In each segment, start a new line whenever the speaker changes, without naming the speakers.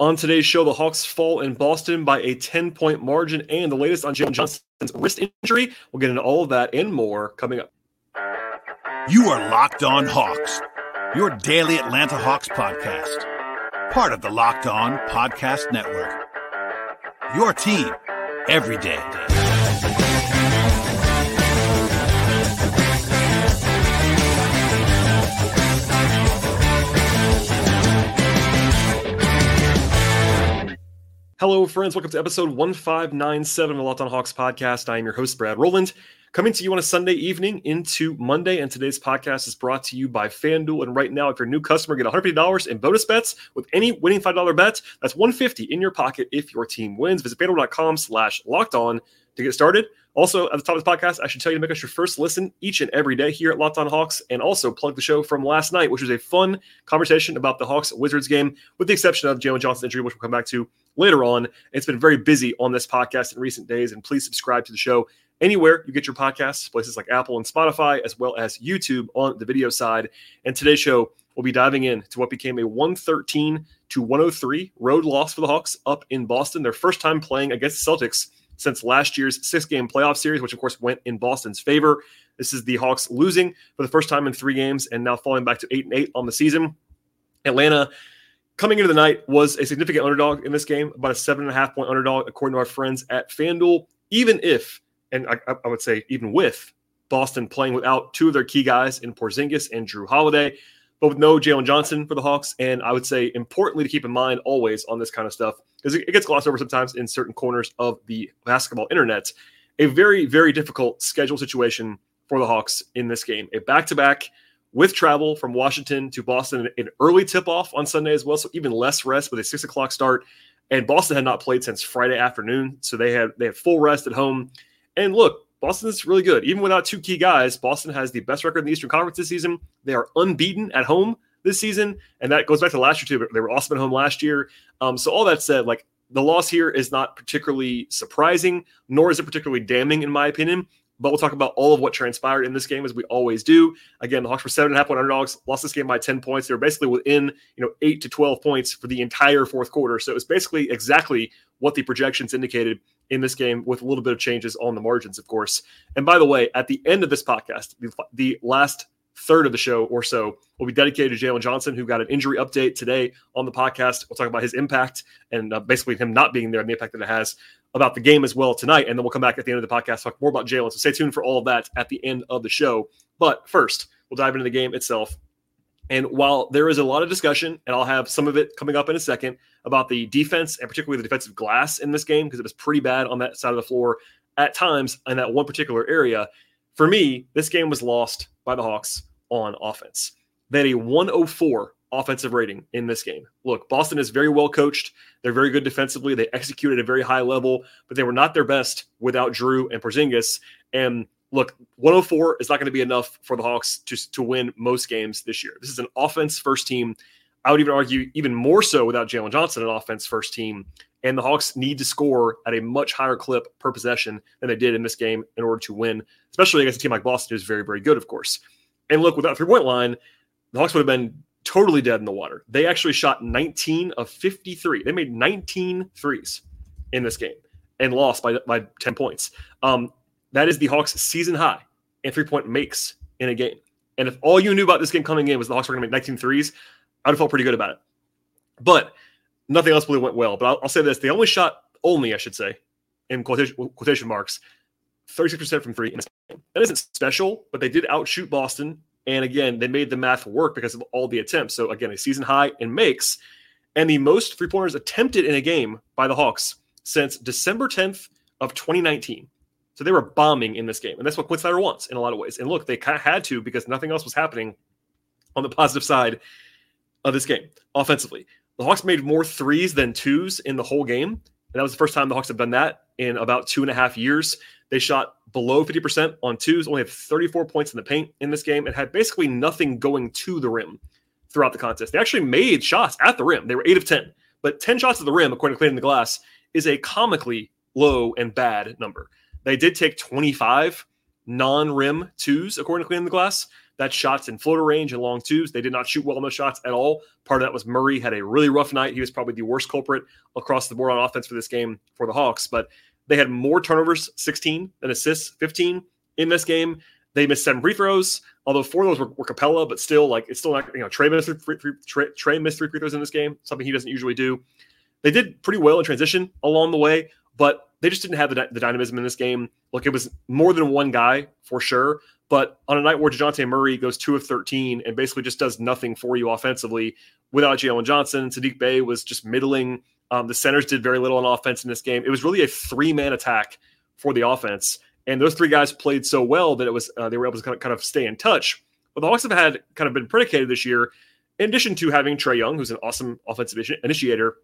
On today's show, the Hawks fall in Boston by a 10 point margin and the latest on Jalen Johnson's wrist injury. We'll get into all of that and more coming up.
You are Locked On Hawks, your daily Atlanta Hawks podcast, part of the Locked On Podcast Network. Your team every day.
Hello, friends. Welcome to episode 1597 of the Locked On Hawks podcast. I am your host, Brad Rowland, coming to you on a Sunday evening into Monday. And today's podcast is brought to you by FanDuel. And right now, if you're a new customer, get $150 in bonus bets with any winning $5 bet. That's 150 in your pocket if your team wins. Visit FanDuel.com slash locked on to get started. Also, at the top of the podcast, I should tell you to make us your first listen each and every day here at Locked On Hawks, and also plug the show from last night, which was a fun conversation about the Hawks Wizards game, with the exception of Jalen Johnson's injury, which we'll come back to later on. It's been very busy on this podcast in recent days, and please subscribe to the show anywhere you get your podcasts, places like Apple and Spotify, as well as YouTube on the video side. And today's show, we'll be diving in to what became a 113 to 103 road loss for the Hawks up in Boston, their first time playing against the Celtics since last year's six game playoff series, which of course went in Boston's favor. This is the Hawks losing for the first time in three games and now falling back to eight and eight on the season. Atlanta coming into the night was a significant underdog in this game, about a seven and a half point underdog, according to our friends at FanDuel. Even if, and I, I would say even with Boston playing without two of their key guys in Porzingis and Jrue Holiday, but with no Jalen Johnson for the Hawks. And I would say importantly to keep in mind always on this kind of stuff, because it gets glossed over sometimes in certain corners of the basketball internet, a very, very difficult schedule situation for the Hawks in this game. A back to back with travel from Washington to Boston, an early tip off on Sunday as well. So even less rest with a six o'clock start. And Boston had not played since Friday afternoon. So they had they had full rest at home. And look, Boston is really good. Even without two key guys, Boston has the best record in the Eastern Conference this season. They are unbeaten at home this season, and that goes back to last year too. They were awesome at home last year. Um, so all that said, like the loss here is not particularly surprising, nor is it particularly damning in my opinion. But we'll talk about all of what transpired in this game as we always do. Again, the Hawks were seven and a half point underdogs, lost this game by 10 points. They were basically within, you know, eight to 12 points for the entire fourth quarter. So it's basically exactly what the projections indicated in this game with a little bit of changes on the margins, of course. And by the way, at the end of this podcast, the, the last third of the show or so will be dedicated to Jalen Johnson, who got an injury update today on the podcast. We'll talk about his impact and uh, basically him not being there and the impact that it has about the game as well tonight. And then we'll come back at the end of the podcast, talk more about Jalen. So stay tuned for all of that at the end of the show. But first, we'll dive into the game itself. And while there is a lot of discussion, and I'll have some of it coming up in a second about the defense and particularly the defensive glass in this game, because it was pretty bad on that side of the floor at times in that one particular area. For me, this game was lost by the Hawks on offense. They had a 104 offensive rating in this game. Look, Boston is very well coached. They're very good defensively. They execute at a very high level, but they were not their best without Jrue and Porzingis. And look, 104 is not going to be enough for the Hawks to, to win most games this year. This is an offense first team. I would even argue even more so without Jalen Johnson, an offense first team. And the Hawks need to score at a much higher clip per possession than they did in this game in order to win, especially against a team like Boston, who's very, very good, of course. And look, without three point line, the Hawks would have been totally dead in the water. They actually shot 19 of 53. They made 19 threes in this game and lost by, by 10 points. Um, that is the Hawks' season high in three point makes in a game. And if all you knew about this game coming in was the Hawks were going to make 19 threes, I'd have felt pretty good about it. But nothing else really went well. But I'll, I'll say this: they only shot only, I should say, in quotation, quotation marks, 36% from three. That isn't special, but they did outshoot Boston and again, they made the math work because of all the attempts. So again, a season high in makes, and the most three pointers attempted in a game by the Hawks since December 10th of 2019. So they were bombing in this game, and that's what Quin Snyder wants in a lot of ways. And look, they kind of had to because nothing else was happening on the positive side of this game offensively. The Hawks made more threes than twos in the whole game, and that was the first time the Hawks have done that in about two and a half years. They shot below 50% on twos, only had 34 points in the paint in this game, and had basically nothing going to the rim throughout the contest. They actually made shots at the rim. They were 8 of 10, but 10 shots at the rim, according to Cleaning the Glass, is a comically low and bad number. They did take 25 non rim twos, according to Cleaning the Glass. That shots in floater range and long twos. They did not shoot well on those shots at all. Part of that was Murray had a really rough night. He was probably the worst culprit across the board on offense for this game for the Hawks. But they had more turnovers, 16, than assists, 15 in this game. They missed seven free throws, although four of those were, were Capela, but still, like it's still not. You know, Trae missed three, three, Trae, Trae missed three free throws in this game, something he doesn't usually do. They did pretty well in transition along the way, but they just didn't have the, the dynamism in this game. Look, it was more than one guy for sure, but on a night where Dejounte Murray goes two of 13 and basically just does nothing for you offensively without Jalen Johnson, Saddiq Bey was just middling. Um, the centers did very little on offense in this game. It was really a three man attack for the offense. And those three guys played so well that it was uh, they were able to kind of, kind of stay in touch. But the Hawks have had kind of been predicated this year, in addition to having Trae Young, who's an awesome offensive initiator.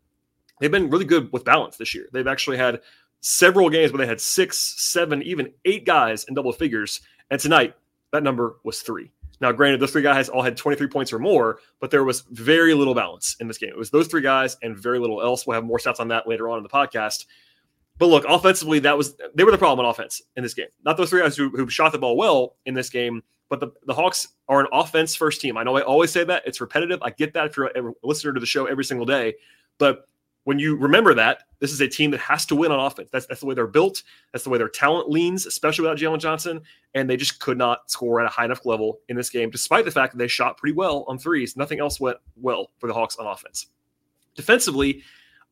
They've been really good with balance this year. They've actually had several games where they had six, seven, even eight guys in double figures. And tonight, that number was three. Now, granted, those three guys all had 23 points or more, but there was very little balance in this game. It was those three guys and very little else. We'll have more stats on that later on in the podcast. But look, offensively, that was they were the problem on offense in this game. Not those three guys who, who shot the ball well in this game, but the, the Hawks are an offense first team. I know I always say that. It's repetitive. I get that if you're a listener to the show every single day. But when you remember that, this is a team that has to win on offense. That's, that's the way they're built. That's the way their talent leans, especially without Jalen Johnson. And they just could not score at a high enough level in this game, despite the fact that they shot pretty well on threes. Nothing else went well for the Hawks on offense. Defensively,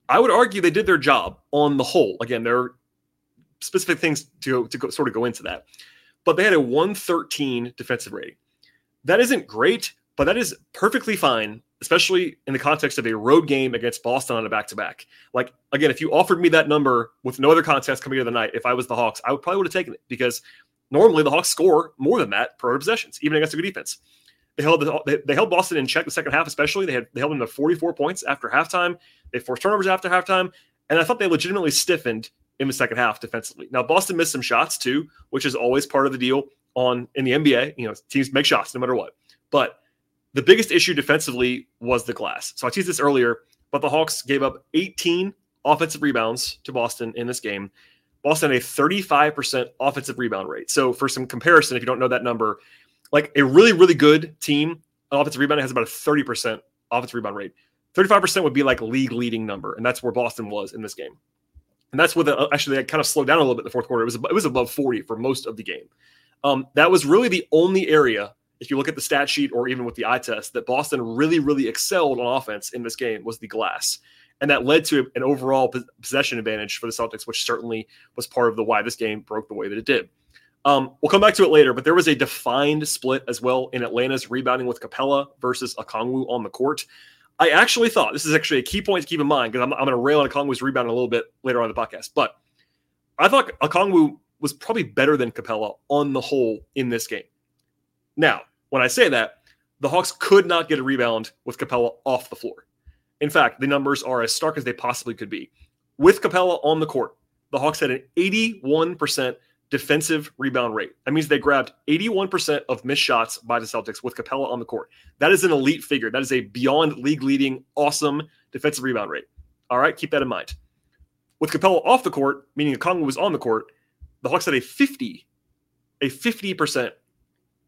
I would argue they did their job on the whole. Again, there are specific things to, to go, sort of go into that. But they had a 113 defensive rating. That isn't great, but that is perfectly fine, especially in the context of a road game against Boston on a back to back. Like, again, if you offered me that number with no other contest coming into the night, if I was the Hawks, I would probably would have taken it because normally the Hawks score more than that per possessions, even against a good defense. They held the, they held Boston in check the second half, especially. They had they held them to 44 points after halftime. They forced turnovers after halftime, and I thought they legitimately stiffened in the second half defensively. Now Boston missed some shots too, which is always part of the deal on in the NBA. You know, teams make shots no matter what. But the biggest issue defensively was the glass. So I teased this earlier, but the Hawks gave up 18 offensive rebounds to Boston in this game. Boston had a 35% offensive rebound rate. So for some comparison, if you don't know that number, like a really, really good team, an offensive rebound has about a 30% offensive rebound rate. 35% would be like league leading number, and that's where Boston was in this game. And that's where the, actually they kind of slowed down a little bit in the fourth quarter. It was it was above 40 for most of the game. Um, that was really the only area, if you look at the stat sheet or even with the eye test, that Boston really, really excelled on offense in this game was the glass. And that led to an overall possession advantage for the Celtics, which certainly was part of the why this game broke the way that it did. Um, we'll come back to it later, but there was a defined split as well in Atlanta's rebounding with Capela versus Okongwu on the court. I actually thought this is actually a key point to keep in mind because I'm, I'm going to rail on Okongwu's rebound a little bit later on in the podcast, but I thought Okongwu was probably better than Capela on the whole in this game. Now, when I say that, the Hawks could not get a rebound with Capela off the floor. In fact, the numbers are as stark as they possibly could be. With Capela on the court, the Hawks had an 81% defensive rebound rate. That means they grabbed 81% of missed shots by the Celtics with Capela on the court. That is an elite figure. That is a beyond league leading, awesome defensive rebound rate. All right, keep that in mind. With Capela off the court, meaning Okongwu was on the court, the Hawks had a 50, a 50%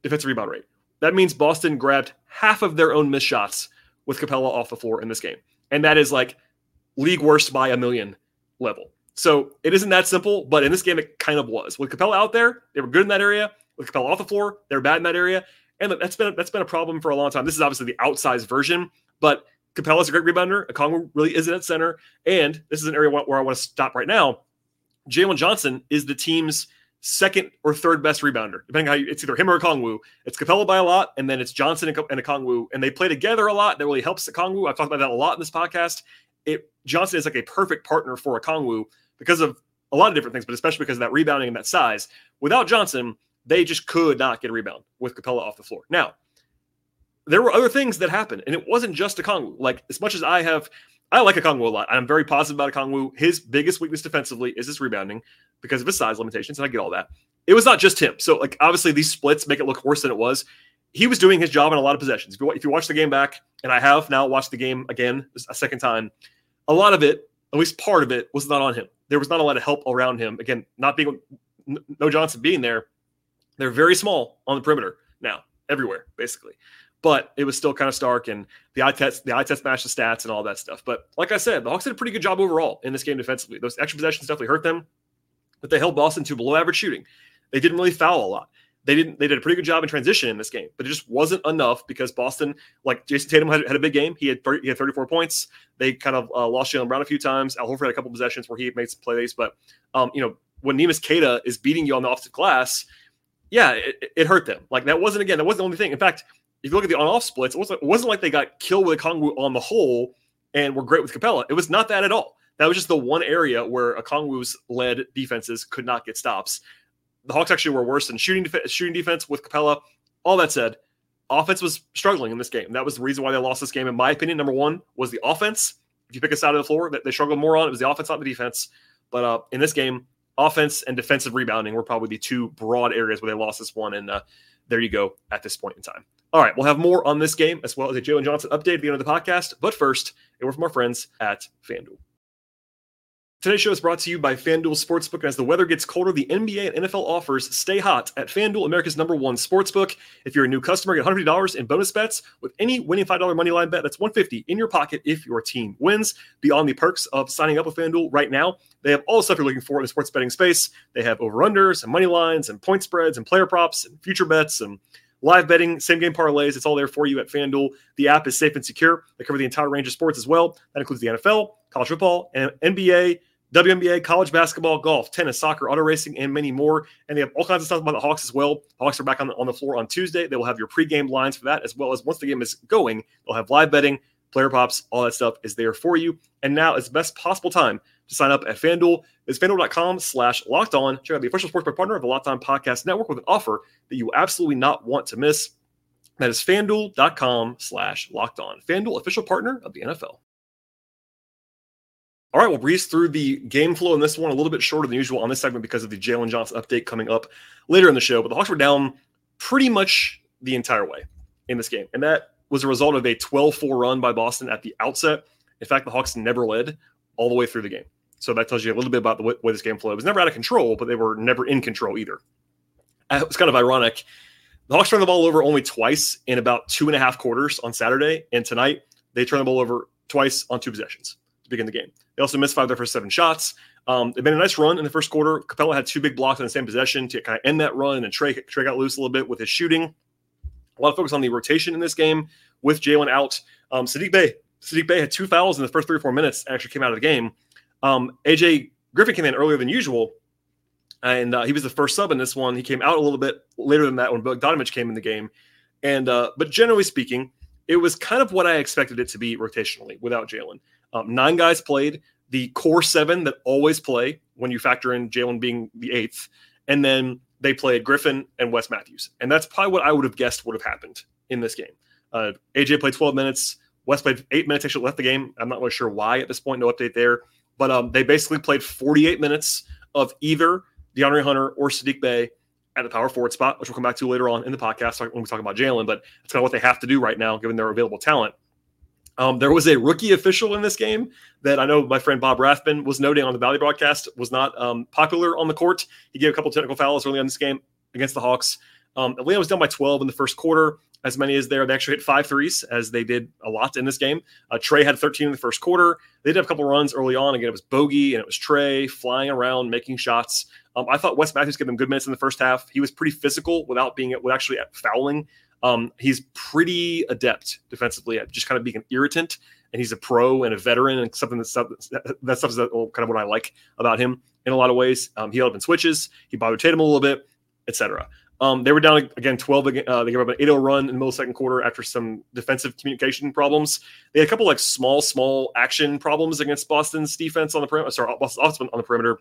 defensive rebound rate. That means Boston grabbed half of their own missed shots with Capela off the floor in this game. And that is like league worst by a million level. So it isn't that simple, but in this game, it kind of was. With Capela out there, they were good in that area. With Capela off the floor, they were bad in that area. And that's been that's been a problem for a long time. This is obviously the outsized version, but Capela's a great rebounder. Okongwu really isn't at center. And this is an area where I want to stop right now. Jalen Johnson is the team's second or third best rebounder, depending on how you, it's either him or Okongwu. It's Capela by a lot, and then it's Johnson and, and Okongwu, and they play together a lot. That really helps Okongwu. I've talked about that a lot in this podcast. It Johnson is like a perfect partner for Okongwu because of a lot of different things, but especially because of that rebounding and that size. Without Johnson, they just could not get a rebound with Capela off the floor. Now, there were other things that happened, and it wasn't just Okongwu. Like as much as I have, I like a Okongwu a lot. I'm very positive about a Okongwu. His biggest weakness defensively is his rebounding because of his size limitations, and I get all that. It was not just him. So, like obviously, these splits make it look worse than it was. He was doing his job in a lot of possessions. If you, if you watch the game back, and I have now watched the game again a second time, a lot of it, at least part of it, was not on him there was not a lot of help around him. Again, not being no Johnson being there, they're very small on the perimeter now. everywhere, basically. But it was still kind of stark, and the eye test, the eye test matched the stats and all that stuff. But like I said, the Hawks did a pretty good job overall in this game defensively. Those extra possessions definitely hurt them, but they held Boston to below average shooting. They didn't really foul a lot they didn't they did a pretty good job in transition in this game, but it just wasn't enough because Boston, like Jayson Tatum had, had a big game. He had 30, he had 34 points. They kind of uh, lost Jaylen Brown a few times. Al Horford had a couple possessions where he made some plays, but um, you know when Neemias Queta is beating you on the offensive glass, yeah, it, it, hurt them. Like that wasn't again that wasn't the only thing. In fact, if you look at the on-off splits, it wasn't, it wasn't like they got killed with Okongwu on the whole and were great with Capela. It was not that at all. That was just the one area where Okongwu's led defenses could not get stops the Hawks actually were worse in shooting def- shooting defense with Capela. All that said, offense was struggling in this game. That was the reason why they lost this game, in my opinion. Number one was the offense. If you pick a side of the floor that they struggled more on, it was the offense, not the defense. But uh, in this game, offense and defensive rebounding were probably the two broad areas where they lost this one. And uh, there you go at this point in time. All right, we'll have more on this game as well as a Jalen Johnson update at the end of the podcast. But first, a word from our friends at FanDuel. Today's show is brought to you by FanDuel Sportsbook. As the weather gets colder, the NBA and NFL offers stay hot at FanDuel, America's number one sportsbook. If you're a new customer, get $150 in bonus bets with any winning $5 money line bet. That's 150 in your pocket if your team wins. Beyond the perks of signing up with FanDuel right now, they have all the stuff you're looking for in the sports betting space. They have over-unders and money lines and point spreads and player props and future bets and live betting, same game parlays. It's all there for you at FanDuel. The app is safe and secure. They cover the entire range of sports as well. That includes the NFL, college football, and NBA WNBA, college basketball, golf, tennis, soccer, auto racing, and many more. And they have all kinds of stuff about the Hawks as well. The Hawks are back on the, on the floor on Tuesday. They will have your pregame lines for that, as well as once the game is going, they'll have live betting, player props, all that stuff is there for you. And now is the best possible time to sign up at FanDuel. It's fanduel.com slash locked on. Check out the official sports partner of the Locked On Podcast Network with an offer that you absolutely not want to miss. That is fanduel.com slash locked on. FanDuel, official partner of the NFL. All right, we'll breeze through the game flow in this one a little bit shorter than usual on this segment because of the Jalen Johnson update coming up later in the show. But the Hawks were down pretty much the entire way in this game. And that was a result of a 12 4 run by Boston at the outset. In fact, the Hawks never led all the way through the game. So that tells you a little bit about the way, way this game flowed. It was never out of control, but they were never in control either. Uh, it was kind of ironic. The Hawks turned the ball over only twice in about two and a half quarters on Saturday. And tonight, they turned the ball over twice on two possessions to begin the game. They also missed five of their first seven shots. Um, they made a nice run in the first quarter. Capela had two big blocks in the same possession to kind of end that run, and Trey, Trae got loose a little bit with his shooting. A lot of focus on the rotation in this game with Jalen out. Um, Saddiq Bey, Saddiq Bey had two fouls in the first three or four minutes. Actually, came out of the game. Um, AJ Griffin came in earlier than usual, and uh, he was the first sub in this one. He came out a little bit later than that when Bogdanovic came in the game. And uh, but generally speaking, it was kind of what I expected it to be rotationally without Jalen. Um, nine guys played. The core seven that always play when you factor in Jalen being the eighth, and then they played Griffin and Wes Matthews, and that's probably what I would have guessed would have happened in this game. Uh, AJ played 12 minutes. Wes played eight minutes. Actually left the game. I'm not really sure why at this point. No update there. But um, they basically played 48 minutes of either DeAndre Hunter or Saddiq Bey at the power forward spot, which we'll come back to later on in the podcast when we talk about Jalen. But that's kind of what they have to do right now, given their available talent. Um, there was a rookie official in this game that I know my friend Bob Rathbun was noting on the Bally broadcast was not um, popular on the court. He gave a couple technical fouls early on this game against the Hawks. Um, Atlanta was down by 12 in the first quarter, as many as there. They actually hit five threes, as they did a lot in this game. Uh, Trae had 13 in the first quarter. They did have a couple runs early on. Again, it was Bogey and it was Trae flying around, making shots. Um, I thought Wes Matthews gave them good minutes in the first half. He was pretty physical without being with actually fouling. Um, he's pretty adept defensively at just kind of being an irritant, and he's a pro and a veteran, and something that's that stuff is kind of what I like about him in a lot of ways. Um, he held up in switches, he bothered Tatum a little bit, etc. Um, they were down again 12. Uh, they gave up an 8-0 run in the middle of the second quarter after some defensive communication problems. They had a couple like small, small action problems against Boston's defense on the perimeter. Sorry, Boston on the perimeter.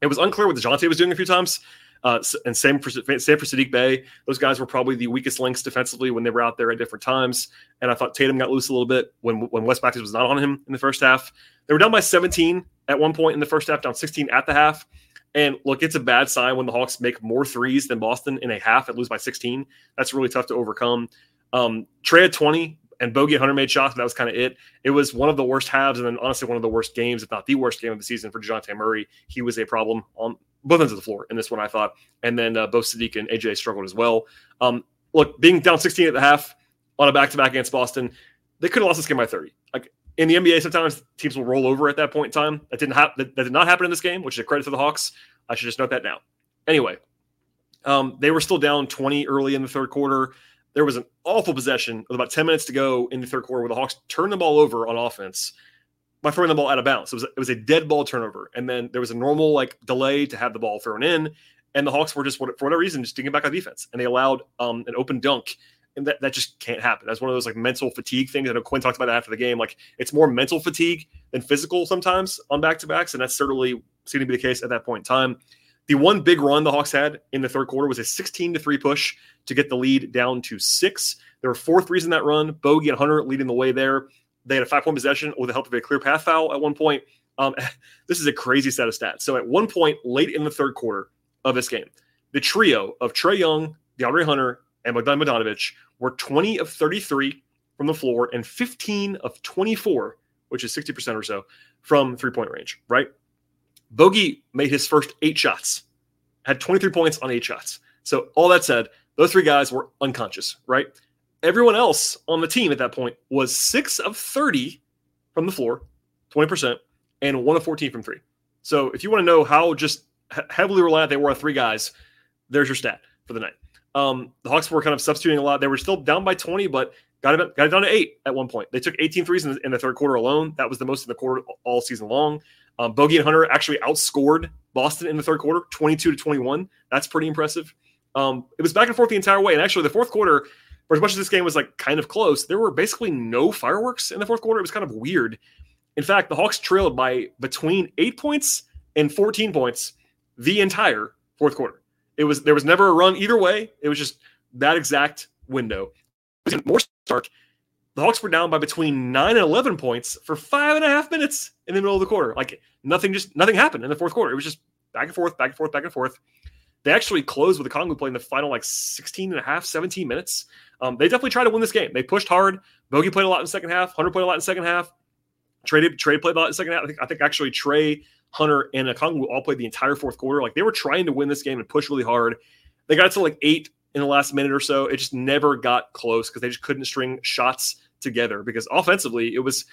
It was unclear what Dejounte was doing a few times. Uh, and same for same for Saddiq Bey. Those guys were probably the weakest links defensively when they were out there at different times. And I thought Tatum got loose a little bit when when Wes Matthews was not on him in the first half. They were down by 17 at one point in the first half, down 16 at the half. And look, it's a bad sign when the Hawks make more threes than Boston in a half and lose by 16. That's really tough to overcome. Um, Trae had 20 and Bogey Hunter made shots, that was kind of it. It was one of the worst halves, and then honestly, one of the worst games, if not the worst game of the season for Dejounte Murray. He was a problem on both ends of the floor in this one, I thought. And then uh, both Saddiq and AJ struggled as well. Um, look, being down 16 at the half on a back to back against Boston, they could have lost this game by 30. Like in the NBA, sometimes teams will roll over at that point in time. That didn't happen. That, that, did not happen in this game, which is a credit to the Hawks. I should just note that now. Anyway, um, they were still down 20 early in the third quarter. There was an awful possession with about 10 minutes to go in the third quarter where the Hawks turned the ball over on offense by throwing the ball out of bounds. It was, it was a dead ball turnover. And then there was a normal like delay to have the ball thrown in. And the Hawks were just, for whatever reason, just digging back on defense. And they allowed um, an open dunk and that, that just can't happen. That's one of those like mental fatigue things. I know Quin talked about that after the game. Like it's more mental fatigue than physical sometimes on back to backs, and that's certainly seemed to be the case at that point in time. The one big run the Hawks had in the third quarter was a 16 to 3 push to get the lead down to six. There were four threes in that run. Bogey and Hunter leading the way there. They had a five point possession with the help of a clear path foul at one point. Um, this is a crazy set of stats. So at one point late in the third quarter of this game, the trio of Trae Young, DeAndre Hunter, and Bogdan Bogdanovic were 20 of 33 from the floor and 15 of 24, which is 60% or so, from three point range, right? Bogey made his first eight shots, had 23 points on eight shots. So, all that said, those three guys were unconscious, right? Everyone else on the team at that point was six of 30 from the floor, 20%, and one of 14 from three. So, if you want to know how just heavily reliant they were on three guys, there's your stat for the night. Um, the Hawks were kind of substituting a lot. They were still down by 20, but got it, got it down to eight at one point. They took 18 threes in the, in the third quarter alone. That was the most in the quarter all season long. Um, Bogey and Hunter actually outscored Boston in the third quarter, 22 to 21. That's pretty impressive. Um, it was back and forth the entire way. And actually, the fourth quarter, for as much as this game was like kind of close, there were basically no fireworks in the fourth quarter. It was kind of weird. In fact, the Hawks trailed by between eight points and 14 points the entire fourth quarter. It was there was never a run either way. It was just that exact window. More stark. The Hawks were down by between nine and eleven points for five and a half minutes in the middle of the quarter. Like nothing, just nothing happened in the fourth quarter. It was just back and forth, back and forth, back and forth. They actually closed with the Congo play in the final like 16 and a half, 17 minutes. Um, they definitely tried to win this game. They pushed hard. Bogey played a lot in the second half. Hunter played a lot in the second half. Trade, trade played a lot in the second half. I think, I think actually Trae Hunter, and Okongwu all played the entire fourth quarter. Like they were trying to win this game and push really hard. They got to like eight in the last minute or so. It just never got close because they just couldn't string shots together because offensively it was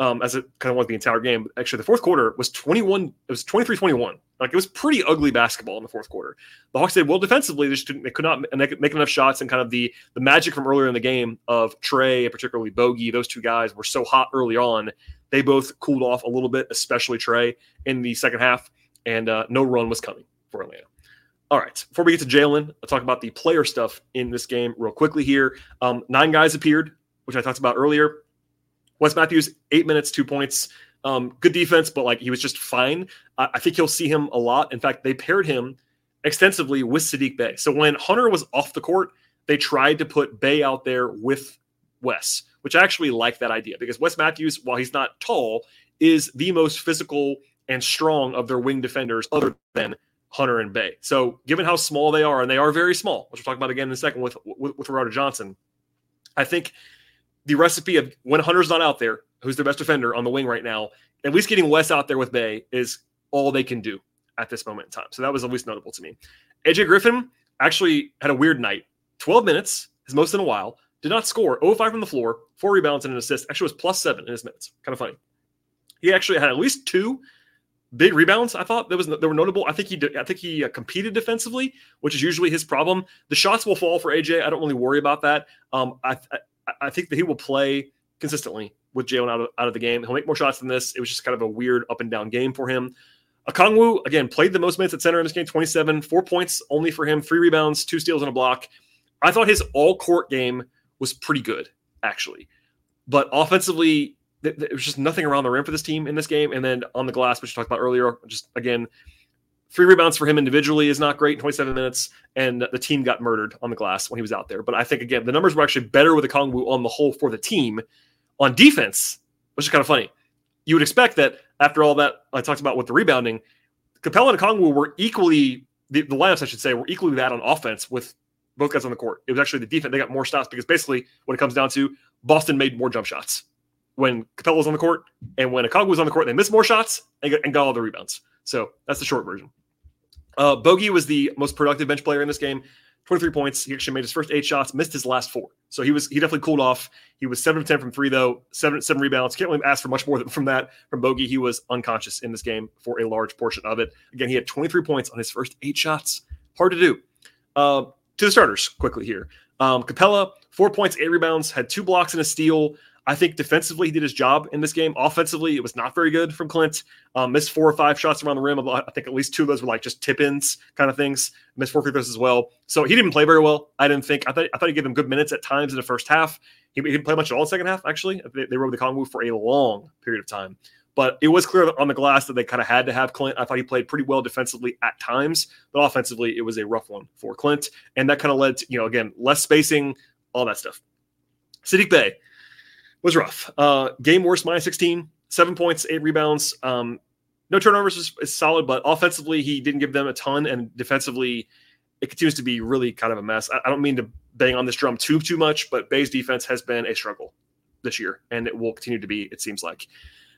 um, as it kind of was the entire game. Actually, the fourth quarter was 21, it was 23 21. Like it was pretty ugly basketball in the fourth quarter. The Hawks did well defensively. They just didn't, they could not make, make enough shots. And kind of the the magic from earlier in the game of Trae, particularly Bogey, those two guys were so hot early on they both cooled off a little bit, especially Trae in the second half, and uh, no run was coming for Atlanta. All right, before we get to Jalen, I'll talk about the player stuff in this game real quickly here. Um, nine guys appeared, which I talked about earlier. Wes Matthews, eight minutes, two points. Um, good defense, but like he was just fine. I, I think you'll see him a lot. In fact, they paired him extensively with Saddiq Bey. So when Hunter was off the court, they tried to put Bey out there with Wes which I actually like that idea because Wes Matthews, while he's not tall, is the most physical and strong of their wing defenders other than Hunter and Bey. So, given how small they are, and they are very small, which we'll talk about again in a second with, with, with Johnson, I think the recipe of when Hunter's not out there, who's their best defender on the wing right now, at least getting Wes out there with Bey is all they can do at this moment in time. So that was at least notable to me. AJ Griffin actually had a weird night. 12 minutes, his most in a while, did not score. 0 5 from the floor, four rebounds and an assist. Actually, was plus seven in his minutes. Kind of funny. He actually had at least two big rebounds. I thought that was they were notable. I think he did, I think he uh, competed defensively, which is usually his problem. The shots will fall for AJ. I don't really worry about that. Um, I, I, I think that he will play consistently with Jalen out of, out of the game. He'll make more shots than this. It was just kind of a weird up and down game for him. Okongwu, again, played the most minutes at center in this game, 27, four points only for him, three rebounds, two steals, and a block. I thought his all court game was pretty good, actually. But offensively, th- th- there was just nothing around the rim for this team in this game. And then on the glass, which we talked about earlier, just again, three rebounds for him individually is not great in 27 minutes. And the team got murdered on the glass when he was out there. But I think, again, the numbers were actually better with the Kongwu on the whole for the team. On defense, which is kind of funny. You would expect that after all that I talked about with the rebounding, Capela and Kongwu were equally the, the lineups, I should say, were equally that on offense with both guys on the court. It was actually the defense. They got more stops because basically when it comes down to, Boston made more jump shots when Capela was on the court, and when Okongwu was on the court, they missed more shots and got, and got all the rebounds. So that's the short version. Uh, Bogey was the most productive bench player in this game. 23 points. He actually made his first eight shots, missed his last four. So he was he definitely cooled off. He was seven of ten from three though, seven seven rebounds. Can't really ask for much more than, from that from Bogey. He was unconscious in this game for a large portion of it. Again, he had 23 points on his first eight shots. Hard to do. Uh, to the starters quickly here. Um, Capela, four points, eight rebounds, had two blocks and a steal. I think defensively he did his job in this game. Offensively, it was not very good from Clint. Um, missed four or five shots around the rim. I think at least two of those were like just tip-ins kind of things. Missed four free throws as well. So he didn't play very well. I didn't think. I thought I thought he gave him good minutes at times in the first half. He, he didn't play much at all in the second half. Actually, they, they rode the Kongwu for a long period of time. But it was clear on the glass that they kind of had to have Clint. I thought he played pretty well defensively at times, but offensively it was a rough one for Clint, and that kind of led to you know again less spacing, all that stuff. Saddiq Bey was rough. Uh, game worst minus 16, seven points, eight rebounds. Um, no turnovers is, is, solid, but offensively, he didn't give them a ton, and defensively, it continues to be really kind of a mess. I, I don't mean to bang on this drum too too much, but Bey's defense has been a struggle this year, and it will continue to be. It seems like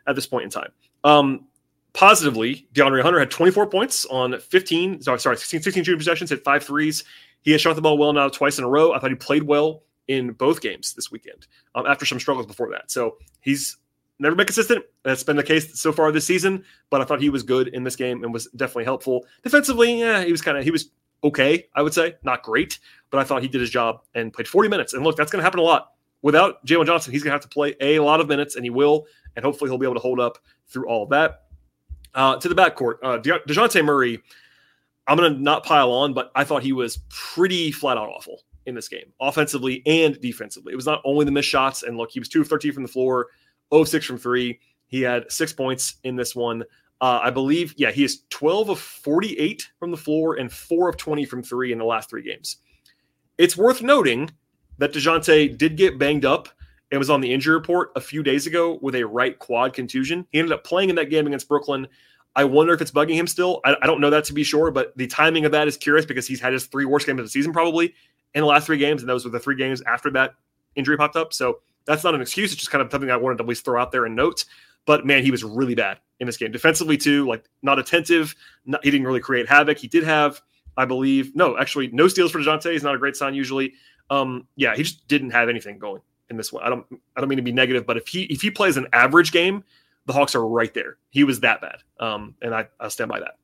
at this point in time. Um, positively, DeAndre Hunter had 24 points on 15, sorry, sorry 16, 16 shooting possessions, hit five threes. He has shot the ball well now twice in a row. I thought he played well in both games this weekend um, after some struggles before that. So he's never been consistent. That's been the case so far this season, but I thought he was good in this game and was definitely helpful. Defensively, yeah, he was kind of, he was okay, I would say. Not great, but I thought he did his job and played 40 minutes. And look, that's going to happen a lot. Without Jalen Johnson, he's going to have to play a lot of minutes, and he will. And hopefully he'll be able to hold up through all of that. Uh, to the backcourt, uh, De- DeJounte Murray, I'm going to not pile on, but I thought he was pretty flat out awful in this game, offensively and defensively. It was not only the missed shots, and look, he was two of 13 from the floor, 0 of 6 from three. He had six points in this one. Uh, I believe, yeah, he is 12 of 48 from the floor and four of 20 from three in the last three games. It's worth noting that DeJounte did get banged up and was on the injury report a few days ago with a right quad contusion. He ended up playing in that game against Brooklyn. I wonder if it's bugging him still. I, I, don't know that to be sure, but the timing of that is curious because he's had his three worst games of the season probably in the last three games, and those were the three games after that injury popped up. So that's not an excuse. It's just kind of something I wanted to at least throw out there and note. But man, he was really bad in this game defensively too. Like not attentive. Not, he didn't really create havoc. He did have, I believe, no, actually, no steals for Dejounte. He's not a great sign usually. Um, yeah, he just didn't have anything going in this one. I don't, I don't mean to be negative, but if he if he plays an average game, the Hawks are right there. He was that bad, um, and I I stand by that.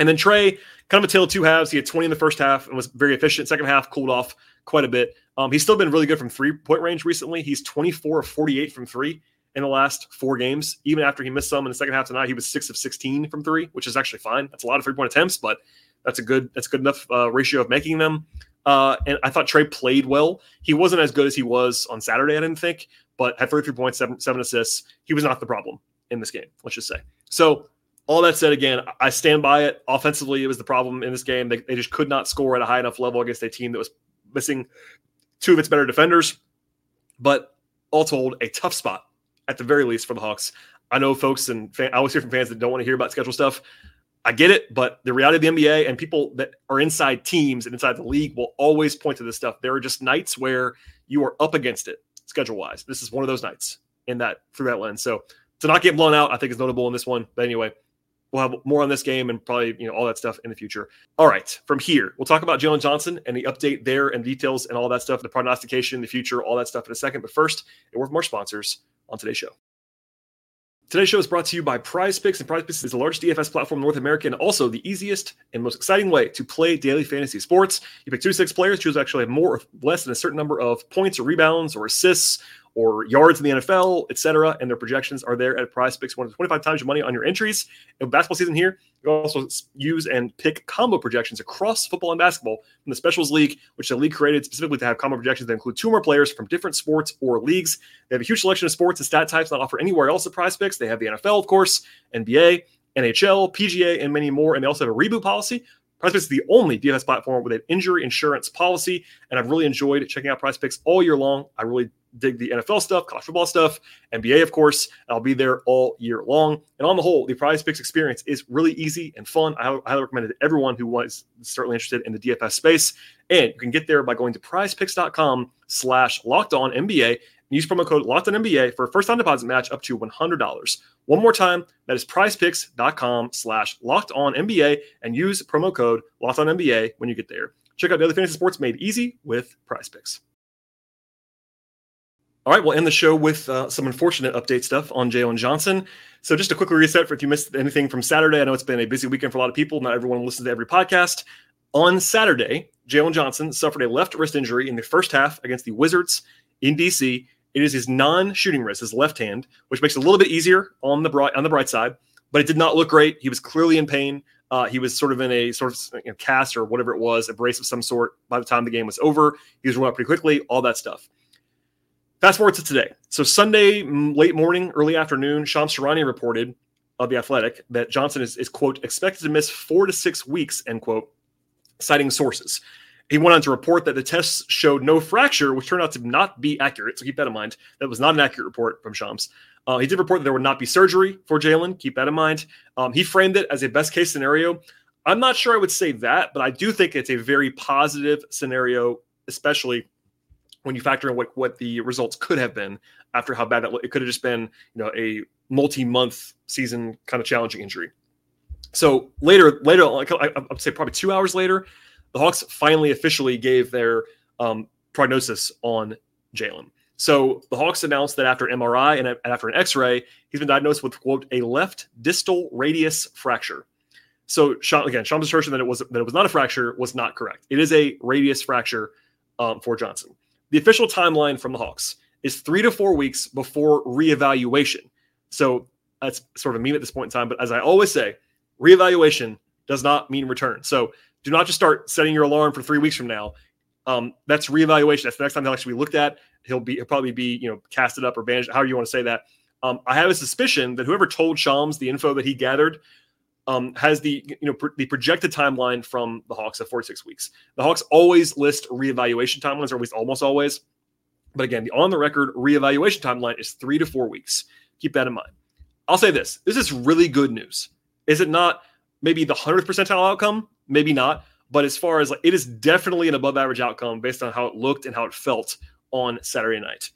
And then Trae, kind of a tale of two halves. He had 20 in the first half and was very efficient. Second half, cooled off quite a bit. Um, he's still been really good from three point range recently. He's 24 of 48 from three in the last four games. Even after he missed some in the second half tonight, he was six of 16 from three, which is actually fine. That's a lot of three point attempts, but that's a good that's good enough uh, ratio of making them. Uh, and I thought Trae played well. He wasn't as good as he was on Saturday, I didn't think, but had 33 points, seven, seven assists. He was not the problem in this game, let's just say. So all that said, again, I stand by it. Offensively, it was the problem in this game. They, they just could not score at a high enough level against a team that was missing two of its better defenders. But all told, a tough spot at the very least for the Hawks. I know folks and fan, I always hear from fans that don't want to hear about schedule stuff. I get it, but the reality of the NBA and people that are inside teams and inside the league will always point to this stuff. There are just nights where you are up against it schedule wise. This is one of those nights in that through that lens. So to not get blown out, I think is notable in this one. But anyway, we'll have more on this game and probably you know all that stuff in the future. All right, from here we'll talk about Jalen Johnson and the update there and details and all that stuff, the prognostication, in the future, all that stuff in a second. But first, a word from our sponsors on today's show. Today's show is brought to you by PrizePicks, and PrizePicks is the largest DFS platform in North America and also the easiest and most exciting way to play daily fantasy sports. You pick two to six players, choose actually more or less than a certain number of points or rebounds or assists or yards in the NFL, etc. And their projections are there at PrizePicks, one of 25 times your money on your entries. In basketball season here, you also use and pick combo projections across football and basketball from the Specials League, which the league created specifically to have combo projections that include two more players from different sports or leagues. They have a huge selection of sports and stat types not offered anywhere else at PrizePicks. They have the NFL, of course, NBA, NHL, PGA, and many more. And they also have a reboot policy PrizePicks is the only DFS platform with an injury insurance policy, and I've really enjoyed checking out PrizePicks all year long. I really dig the NFL stuff, college football stuff, NBA, of course. I'll be there all year long. And on the whole, the PrizePicks experience is really easy and fun. I highly recommend it to everyone who was certainly interested in the DFS space. And you can get there by going to prizepicks.com slash locked on NBA and Use promo code LOCKEDONNBA for a first-time deposit match up to $100. One more time, that is prizepicks.com slash locked on NBA and use promo code locked on NBA when you get there. Check out the other Fantasy Sports made easy with PrizePicks. All right, we'll end the show with uh, some unfortunate update stuff on Jalen Johnson. So, just a quick reset for if you missed anything from Saturday. I know it's been a busy weekend for a lot of people. Not everyone listens to every podcast. On Saturday, Jalen Johnson suffered a left wrist injury in the first half against the Wizards in DC. It is his non-shooting wrist, his left hand, which makes it a little bit easier on the bright on the bright side. But it did not look great. He was clearly in pain. Uh, he was sort of in a sort of you know, cast or whatever it was, a brace of some sort. By the time the game was over, he was running up pretty quickly. All that stuff. Fast forward to today. So Sunday late morning, early afternoon, Shams Charania reported of the Athletic that Johnson is, is quote expected to miss four to six weeks end quote, citing sources. He went on to report that the tests showed no fracture, which turned out to not be accurate. So keep that in mind. That was not an accurate report from Shams. Uh, he did report that there would not be surgery for Jalen. Keep that in mind. Um, he framed it as a best case scenario. I'm not sure I would say that, but I do think it's a very positive scenario, especially when you factor in what, what the results could have been after how bad that it could have just been, you know, a multi-month season kind of challenging injury. So later, later, like I, I'd say probably two hours later, the Hawks finally officially gave their um, prognosis on Jalen. So the Hawks announced that after MRI and after an X-ray, he's been diagnosed with quote a left distal radius fracture. So Shams, again, Shams' assertion that it was that it was not a fracture was not correct. It is a radius fracture um, for Johnson. The official timeline from the Hawks is three to four weeks before reevaluation. So that's sort of a meme at this point in time. But as I always say, reevaluation does not mean return. So do not just start setting your alarm for three weeks from now. Um, that's reevaluation. That's the next time he'll actually be looked at. He'll be he'll probably be you know casted up or bandaged, however you want to say that. Um, I have a suspicion that whoever told Shams the info that he gathered um, has the you know pr- the projected timeline from the Hawks of 46 weeks. The Hawks always list reevaluation timelines, or at least almost always. But again, the on the record reevaluation timeline is three to four weeks. Keep that in mind. I'll say this: this is really good news. Is it not? Maybe the hundredth percentile outcome, maybe not. But as far as like, it is definitely an above average outcome based on how it looked and how it felt on Saturday night.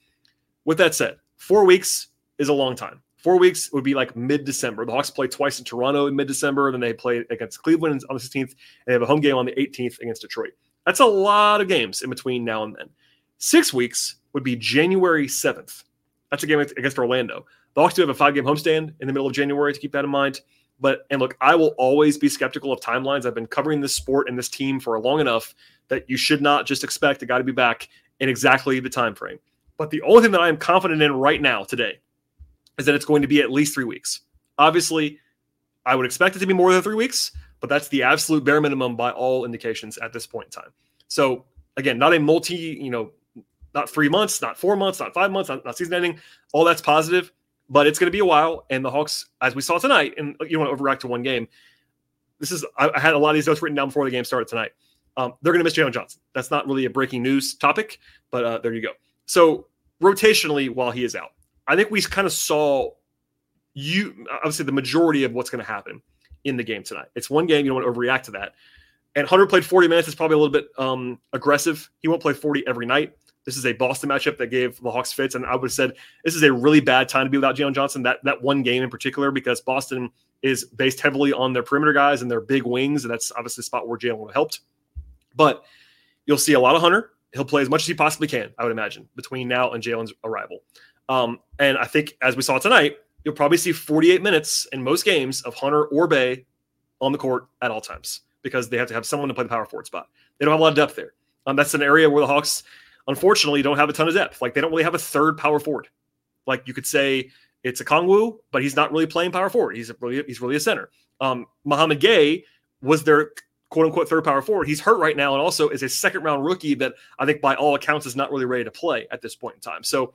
With that said, four weeks is a long time. Four weeks would be like mid December. The Hawks play twice in Toronto in mid December, then they play against Cleveland on the 16th, and they have a home game on the 18th against Detroit. That's a lot of games in between now and then. Six weeks would be January 7th. That's a game against Orlando. The Hawks do have a five game homestand in the middle of January to keep that in mind. But and look, I will always be skeptical of timelines. I've been covering this sport and this team for long enough that you should not just expect a guy to be back in exactly the time frame. But the only thing that I am confident in right now today is that it's going to be at least three weeks. Obviously, I would expect it to be more than three weeks, but that's the absolute bare minimum by all indications at this point in time. So again, not a multi, you know, not three months, not four months, not five months, not, not season ending. All that's positive but it's going to be a while. And the Hawks, as we saw tonight, and you don't want to overreact to one game. This is I, I had a lot of these notes written down before the game started tonight. Um, they're going to miss Jalen Johnson. That's not really a breaking news topic, but uh, there you go. So rotationally, while he is out, I think we kind of saw you obviously the majority of what's going to happen in the game tonight. It's one game; you don't want to overreact to that. And Hunter played 40 minutes. It's probably a little bit um, aggressive. He won't play 40 every night. This is a Boston matchup that gave the Hawks fits, and I would have said this is a really bad time to be without Jalen Johnson. That that one game in particular, because Boston is based heavily on their perimeter guys and their big wings, and that's obviously a spot where Jalen helped. But you'll see a lot of Hunter. He'll play as much as he possibly can, I would imagine, between now and Jalen's arrival. Um, and I think, as we saw tonight, you'll probably see 48 minutes in most games of Hunter or Bey on the court at all times because they have to have someone to play the power forward spot. They don't have a lot of depth there. Um, that's an area where the Hawks unfortunately don't have a ton of depth. Like they don't really have a third power forward. Like you could say it's a Kongwu, but he's not really playing power forward. He's really he's really a center. Um, Mouhamed Gueye was their quote unquote third power forward. He's hurt right now and also is a second round rookie that I think by all accounts is not really ready to play at this point in time. So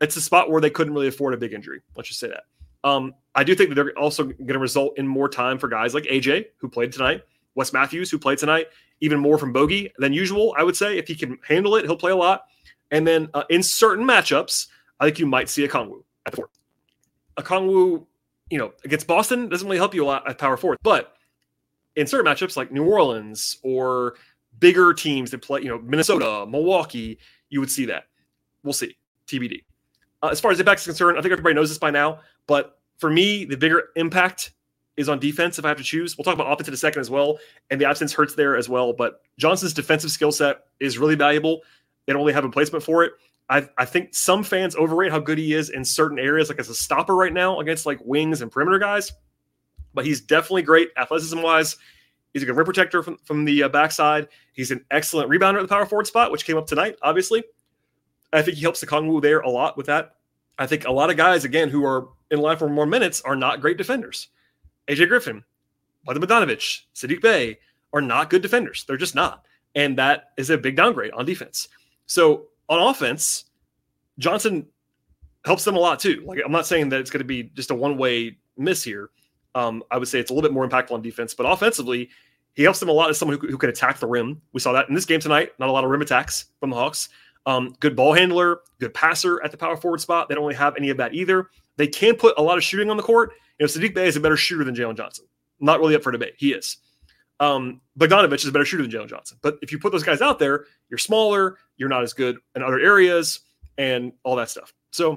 it's a spot where they couldn't really afford a big injury. Let's just say that. Um, I do think that they're also going to result in more time for guys like AJ, who played tonight, Wes Matthews, who played tonight, even more from Bogey than usual. I would say if he can handle it, he'll play a lot. And then uh, in certain matchups, I think you might see Okongwu at the four. Okongwu, you know, against Boston doesn't really help you a lot at power forward, but in certain matchups like New Orleans or bigger teams that play, you know, Minnesota, Milwaukee, you would see that. We'll see. TBD. Uh, as far as impact is concerned, I think everybody knows this by now, but for me, the bigger impact is on defense if I have to choose. We'll talk about offense in a second as well, and the absence hurts there as well. But Johnson's defensive skill set is really valuable. They don't really have a placement for it. I, I think some fans overrate how good he is in certain areas, like as a stopper right now against like wings and perimeter guys. But he's definitely great athleticism wise. He's a good rim protector from, from the uh, backside. He's an excellent rebounder at the power forward spot, which came up tonight, obviously. I think he helps the Okongwu there a lot with that. I think a lot of guys, again, who are in line for more minutes are not great defenders. AJ Griffin, Bogdan Bogdanovic, Saddiq Bey are not good defenders. They're just not. And that is a big downgrade on defense. So on offense, Johnson helps them a lot too. Like I'm not saying that it's going to be just a one way miss here. Um, I would say it's a little bit more impactful on defense, but offensively, he helps them a lot as someone who, who can attack the rim. We saw that in this game tonight. Not a lot of rim attacks from the Hawks. Um, good ball handler, good passer at the power forward spot. They don't really have any of that either. They can put a lot of shooting on the court. You know, Saddiq Bey is a better shooter than Jalen Johnson. Not really up for debate. He is. Um, Bogdanovic is a better shooter than Jalen Johnson. But if you put those guys out there, you're smaller, you're not as good in other areas, and all that stuff. So,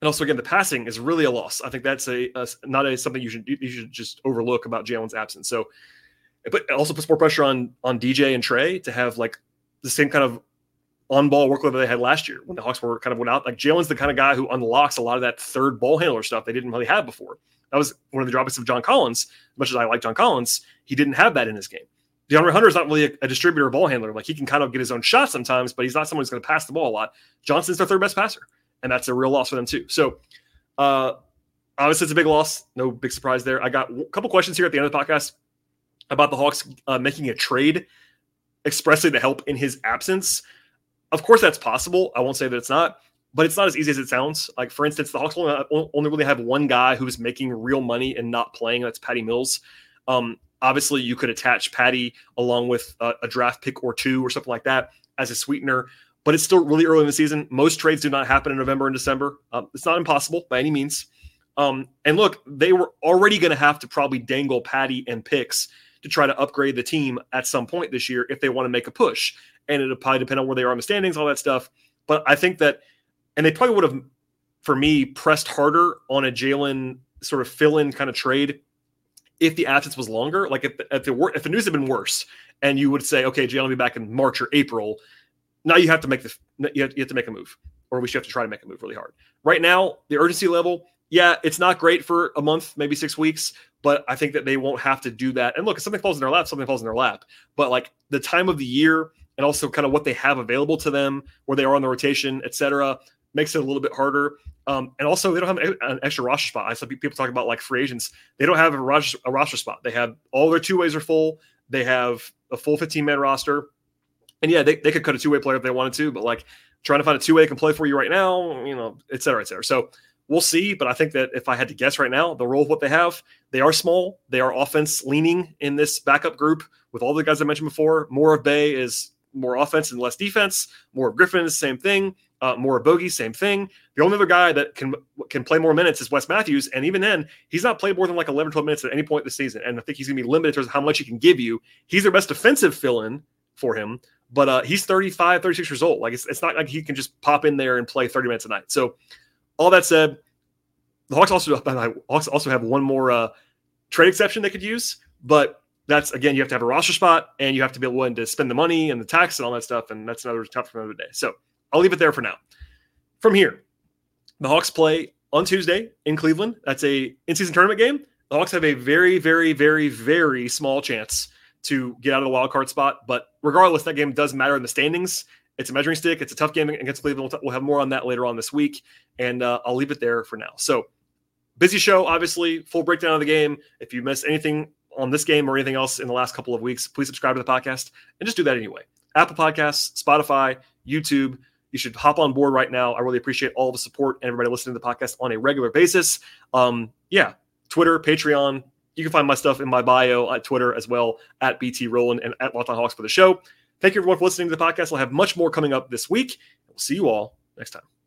and also again, the passing is really a loss. I think that's a, a not a something you should you should just overlook about Jalen's absence. So, but it also puts more pressure on on DJ and Trae to have like the same kind of on ball workload that they had last year when the Hawks were kind of went out. Like Jalen's the kind of guy who unlocks a lot of that third ball handler stuff they didn't really have before. That was one of the drawbacks of John Collins. As much as I like John Collins, he didn't have that in his game. DeAndre Hunter is not really a, a distributor ball handler. Like he can kind of get his own shot sometimes, but he's not someone who's going to pass the ball a lot. Johnson's their third best passer, and that's a real loss for them too. So, uh, obviously, it's a big loss. No big surprise there. I got a couple questions here at the end of the podcast about the Hawks uh, making a trade expressly to help in his absence. Of course, that's possible. I won't say that it's not, but it's not as easy as it sounds. Like, for instance, the Hawks only, really have one guy who's making real money and not playing. That's Patty Mills. Um, obviously, you could attach Patty along with a, a draft pick or two or something like that as a sweetener but it's still really early in the season. Most trades do not happen in November and December. Um, it's not impossible by any means. Um, and look, they were already going to have to probably dangle Patty and picks to try to upgrade the team at some point this year if they want to make a push and it'll probably depend on where they are in the standings, all that stuff. But I think that, and they probably would have, for me, pressed harder on a Jalen sort of fill-in kind of trade if the absence was longer. Like if, if the if the news had been worse, and you would say, okay, Jalen will be back in March or April. Now you have to make the you have, you have to make a move, or we should have to try to make a move really hard. Right now, the urgency level, yeah, it's not great for a month, maybe six weeks, but I think that they won't have to do that. And look, if something falls in their lap, something falls in their lap. But like the time of the year and also kind of what they have available to them, where they are on the rotation, et cetera, makes it a little bit harder. Um, and also, they don't have an extra roster spot. I saw people talk about like free agents. They don't have a roster, a roster spot. They have all their two ways are full. They have a full 15 man roster. And yeah, they, they could cut a two way player if they wanted to, but like trying to find a two way can play for you right now, you know, et cetera, et cetera. So we'll see. But I think that if I had to guess right now, the role of what they have, they are small. They are offense leaning in this backup group with all the guys I mentioned before. More of Bey is more offense and less defense. More of Griffin same thing. Uh, more of Bogey, same thing. The only other guy that can can play more minutes is Wes Matthews, and even then, he's not played more than like 11, 12 minutes at any point this season. And I think he's going to be limited in terms of how much he can give you. He's their best defensive fill-in for him, but uh, he's 35, 36 years old. Like it's, it's not like he can just pop in there and play 30 minutes a night. So, all that said, the Hawks also also have one more uh, trade exception they could use, but that's again, you have to have a roster spot and you have to be willing to spend the money and the tax and all that stuff. And that's another topic for another day. So I'll leave it there for now. From here, the Hawks play on Tuesday in Cleveland. That's a in-season tournament game. The Hawks have a very, very, very, very small chance to get out of the wild card spot. But regardless, that game does matter in the standings. It's a measuring stick. It's a tough game against Cleveland. We'll, have more on that later on this week, and uh, I'll leave it there for now. So busy show, obviously. Full breakdown of the game. If you missed anything on this game or anything else in the last couple of weeks, please subscribe to the podcast and just do that anyway. Apple Podcasts, Spotify, YouTube. You should hop on board right now. I really appreciate all the support and everybody listening to the podcast on a regular basis. Um, yeah, Twitter, Patreon. You can find my stuff in my bio at Twitter as well at BT Rowland and at Locked on Hawks for the show. Thank you everyone for listening to the podcast. I'll have much more coming up this week. We'll see you all next time.